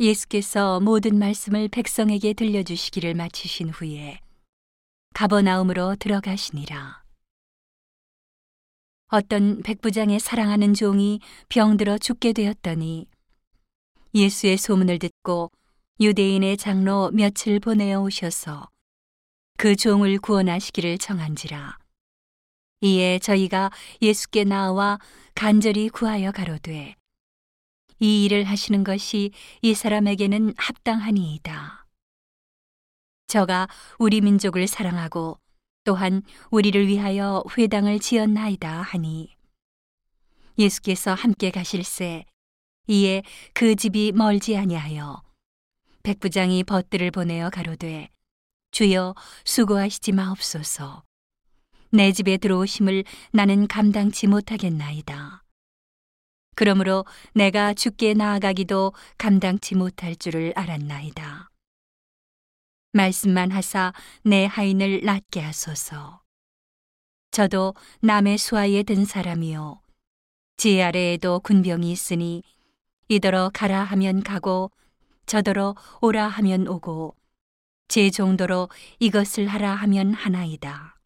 예수께서 모든 말씀을 백성에게 들려주시기를 마치신 후에 가버나움으로 들어가시니라. 어떤 백부장의 사랑하는 종이 병들어 죽게 되었더니 예수의 소문을 듣고 유대인의 장로 며칠 보내어 오셔서 그 종을 구원하시기를 청한지라. 이에 저희가 예수께 나와 간절히 구하여 가로되 이 일을 하시는 것이 이 사람에게는 합당하니이다. 저가 우리 민족을 사랑하고 또한 우리를 위하여 회당을 지었나이다 하니 예수께서 함께 가실새 이에 그 집이 멀지 아니하여 백부장이 벗들을 보내어 가로되 주여 수고하시지 마옵소서 내 집에 들어오심을 나는 감당치 못하겠나이다. 그러므로 내가 죽게 나아가기도 감당치 못할 줄을 알았나이다. 말씀만 하사 내 하인을 낫게 하소서. 저도 남의 수하에 든 사람이요. 지 아래에도 군병이 있으니 이더러 가라 하면 가고 저더러 오라 하면 오고 제 정도로 이것을 하라 하면 하나이다.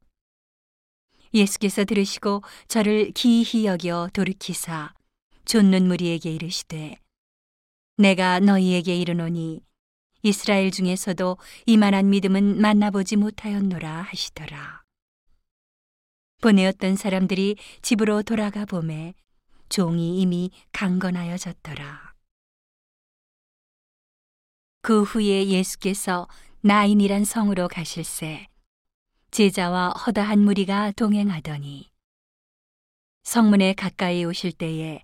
예수께서 들으시고 저를 기이히 여겨 돌이키사 좇는 무리에게 이르시되 내가 너희에게 이르노니 이스라엘 중에서도 이만한 믿음은 만나보지 못하였노라 하시더라. 보내었던 사람들이 집으로 돌아가 보매 종이 이미 강건하여 졌더라. 그 후에 예수께서 나인이란 성으로 가실새 제자와 허다한 무리가 동행하더니 성문에 가까이 오실 때에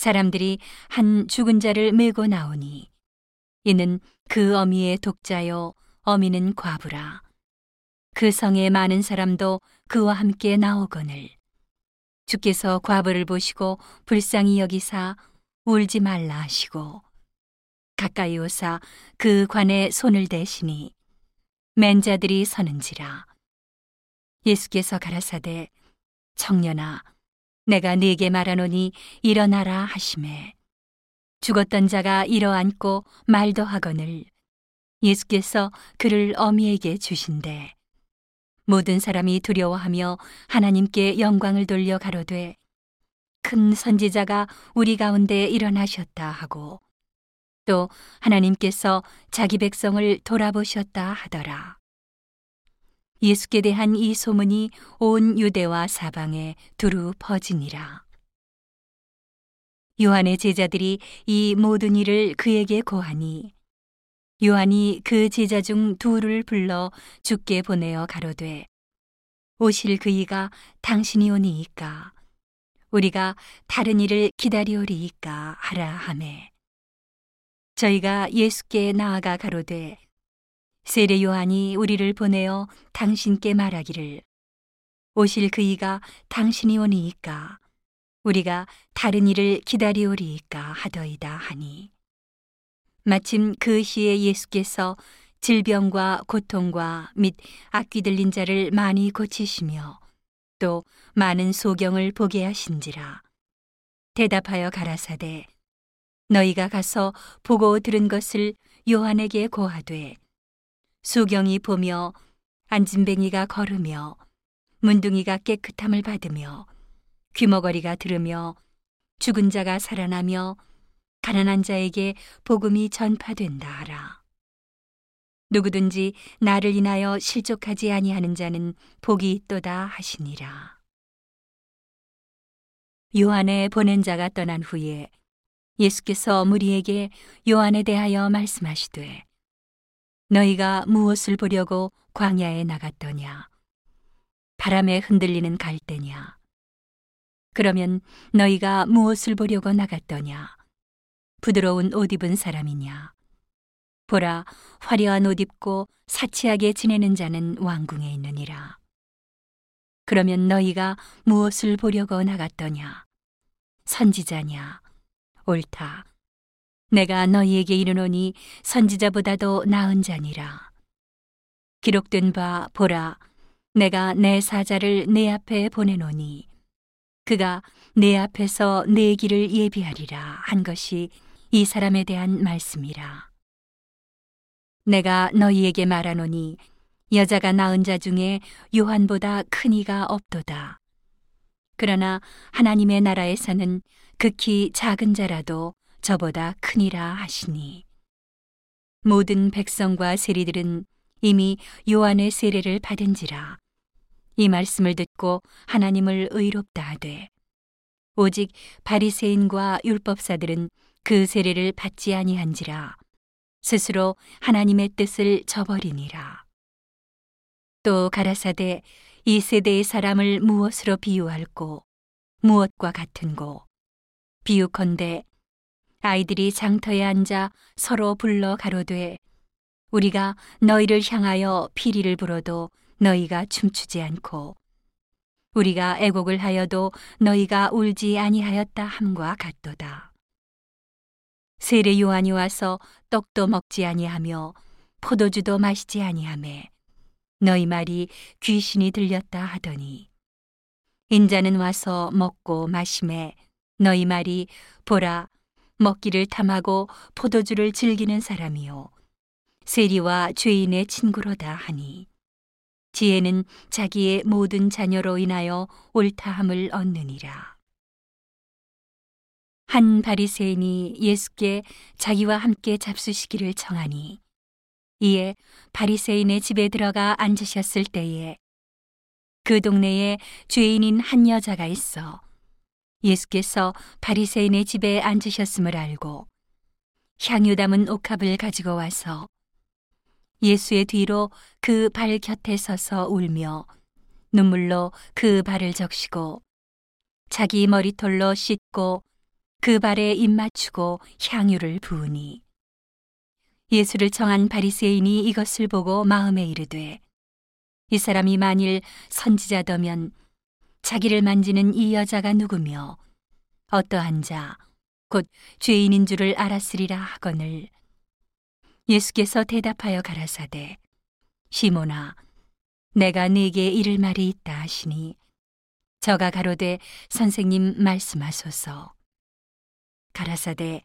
사람들이 한 죽은 자를 메고 나오니 이는 그 어미의 독자요 어미는 과부라. 그 성에 많은 사람도 그와 함께 나오거늘. 주께서 과부를 보시고 불쌍히 여기사 울지 말라 하시고 가까이 오사 그 관에 손을 대시니 맨 자들이 서는지라. 예수께서 가라사대 청년아 내가 네게 말하노니 일어나라 하심에. 죽었던 자가 일어앉고 말도 하거늘. 예수께서 그를 어미에게 주신대. 모든 사람이 두려워하며 하나님께 영광을 돌려 가로되 큰 선지자가 우리 가운데 일어나셨다 하고 또 하나님께서 자기 백성을 돌아보셨다 하더라. 예수께 대한 이 소문이 온 유대와 사방에 두루 퍼지니라. 요한의 제자들이 이 모든 일을 그에게 고하니 요한이 그 제자 중 둘을 불러 죽게 보내어 가로되 오실 그이가 당신이 오니이까 우리가 다른 일을 기다리오리이까 하라 하매 저희가 예수께 나아가 가로되 세례 요한이 우리를 보내어 당신께 말하기를 오실 그이가 당신이 오니이까? 우리가 다른 일을 기다리오리이까 하더이다 하니. 마침 그 시에 예수께서 질병과 고통과 및 악귀 들린 자를 많이 고치시며 또 많은 소경을 보게 하신지라. 대답하여 가라사대 너희가 가서 보고 들은 것을 요한에게 고하되 수경이 보며 안진뱅이가 걸으며 문둥이가 깨끗함을 받으며 귀머거리가 들으며 죽은 자가 살아나며 가난한 자에게 복음이 전파된다 하라. 누구든지 나를 인하여 실족하지 아니하는 자는 복이 있도다 하시니라. 요한의 보낸 자가 떠난 후에 예수께서 무리에게 요한에 대하여 말씀하시되 너희가 무엇을 보려고 광야에 나갔더냐? 바람에 흔들리는 갈대냐? 그러면 너희가 무엇을 보려고 나갔더냐? 부드러운 옷 입은 사람이냐? 보라, 화려한 옷 입고 사치하게 지내는 자는 왕궁에 있느니라. 그러면 너희가 무엇을 보려고 나갔더냐? 선지자냐? 옳다. 내가 너희에게 이르노니 선지자보다도 나은 자니라. 기록된 바 보라, 내가 내 사자를 내 앞에 보내노니 그가 내 앞에서 내 길을 예비하리라 한 것이 이 사람에 대한 말씀이라. 내가 너희에게 말하노니 여자가 낳은 자 중에 요한보다 큰 이가 없도다. 그러나 하나님의 나라에서는 극히 작은 자라도 저보다 크니라 하시니. 모든 백성과 세리들은 이미 요한의 세례를 받은지라. 이 말씀을 듣고 하나님을 의롭다 하되 오직 바리새인과 율법사들은 그 세례를 받지 아니한지라. 스스로 하나님의 뜻을 저버리니라. 또 가라사대 이 세대의 사람을 무엇으로 비유할고 무엇과 같은고? 비유컨대 아이들이 장터에 앉아 서로 불러 가로되 우리가 너희를 향하여 피리를 불어도 너희가 춤추지 않고 우리가 애곡을 하여도 너희가 울지 아니하였다 함과 같도다. 세례 요한이 와서 떡도 먹지 아니하며 포도주도 마시지 아니하매 너희 말이 귀신이 들렸다 하더니 인자는 와서 먹고 마심에 너희 말이 보라 먹기를 탐하고 포도주를 즐기는 사람이요 세리와 죄인의 친구로다 하니 지혜는 자기의 모든 자녀로 인하여 옳다함을 얻느니라. 한 바리새인이 예수께 자기와 함께 잡수시기를 청하니 이에 바리새인의 집에 들어가 앉으셨을 때에 그 동네에 죄인인 한 여자가 있어 예수께서 바리새인의 집에 앉으셨음을 알고 향유 담은 옥합을 가지고 와서 예수의 뒤로 그 발 곁에 서서 울며 눈물로 그 발을 적시고 자기 머리털로 씻고 그 발에 입 맞추고 향유를 부으니 예수를 청한 바리새인이 이것을 보고 마음에 이르되 이 사람이 만일 선지자더면 자기를 만지는 이 여자가 누구며 어떠한 자 곧 죄인인 줄을 알았으리라 하거늘. 예수께서 대답하여 가라사대 시모나 내가 네게 이를 말이 있다 하시니 저가 가로되 선생님 말씀하소서. 가라사대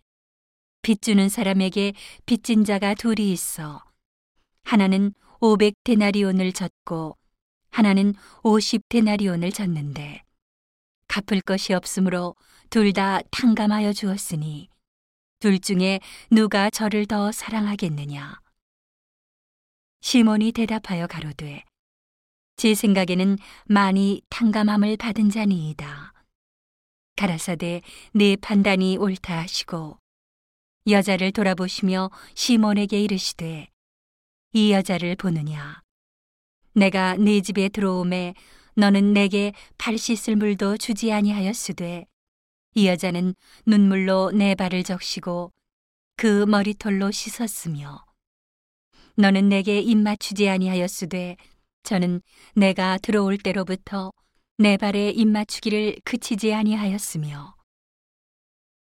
빚 주는 사람에게 빚진 자가 둘이 있어 하나는 오백 데나리온을 졌고 하나는 오십 데나리온을 졌는데 갚을 것이 없으므로 둘 다 탕감하여 주었으니 둘 중에 누가 저를 더 사랑하겠느냐? 시몬이 대답하여 가로되 제 생각에는 많이 탕감함을 받은 자니이다. 가라사대 내 판단이 옳다 하시고 여자를 돌아보시며 시몬에게 이르시되 이 여자를 보느냐 내가 네 집에 들어오매 너는 내게 발 씻을 물도 주지 아니하였으되. 이 여자는 눈물로 내 발을 적시고 그 머리털로 씻었으며. 너는 내게 입 맞추지 아니하였으되 저는 내가 들어올 때로부터 내 발에 입 맞추기를 그치지 아니하였으며.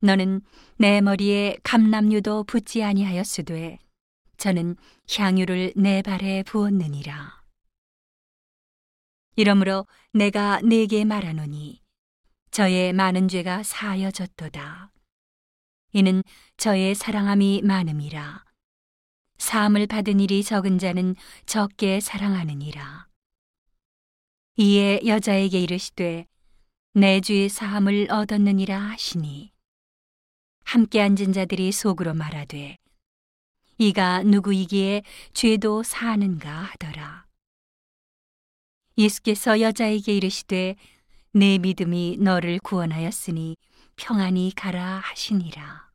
너는 내 머리에 감람류도 붓지 아니하였으되 저는 향유를 내 발에 부었느니라. 이러므로 내가 네게 말하노니 저의 많은 죄가 사여졌도다. 이는 저의 사랑함이 많음이라. 사함을 받은 일이 적은 자는 적게 사랑하느니라. 이에 여자에게 이르시되 내 주의 사함을 얻었느니라 하시니 함께 앉은 자들이 속으로 말하되 이가 누구이기에 죄도 사하는가 하더라. 예수께서 여자에게 이르시되 내 믿음이 너를 구원하였으니 평안히 가라 하시니라.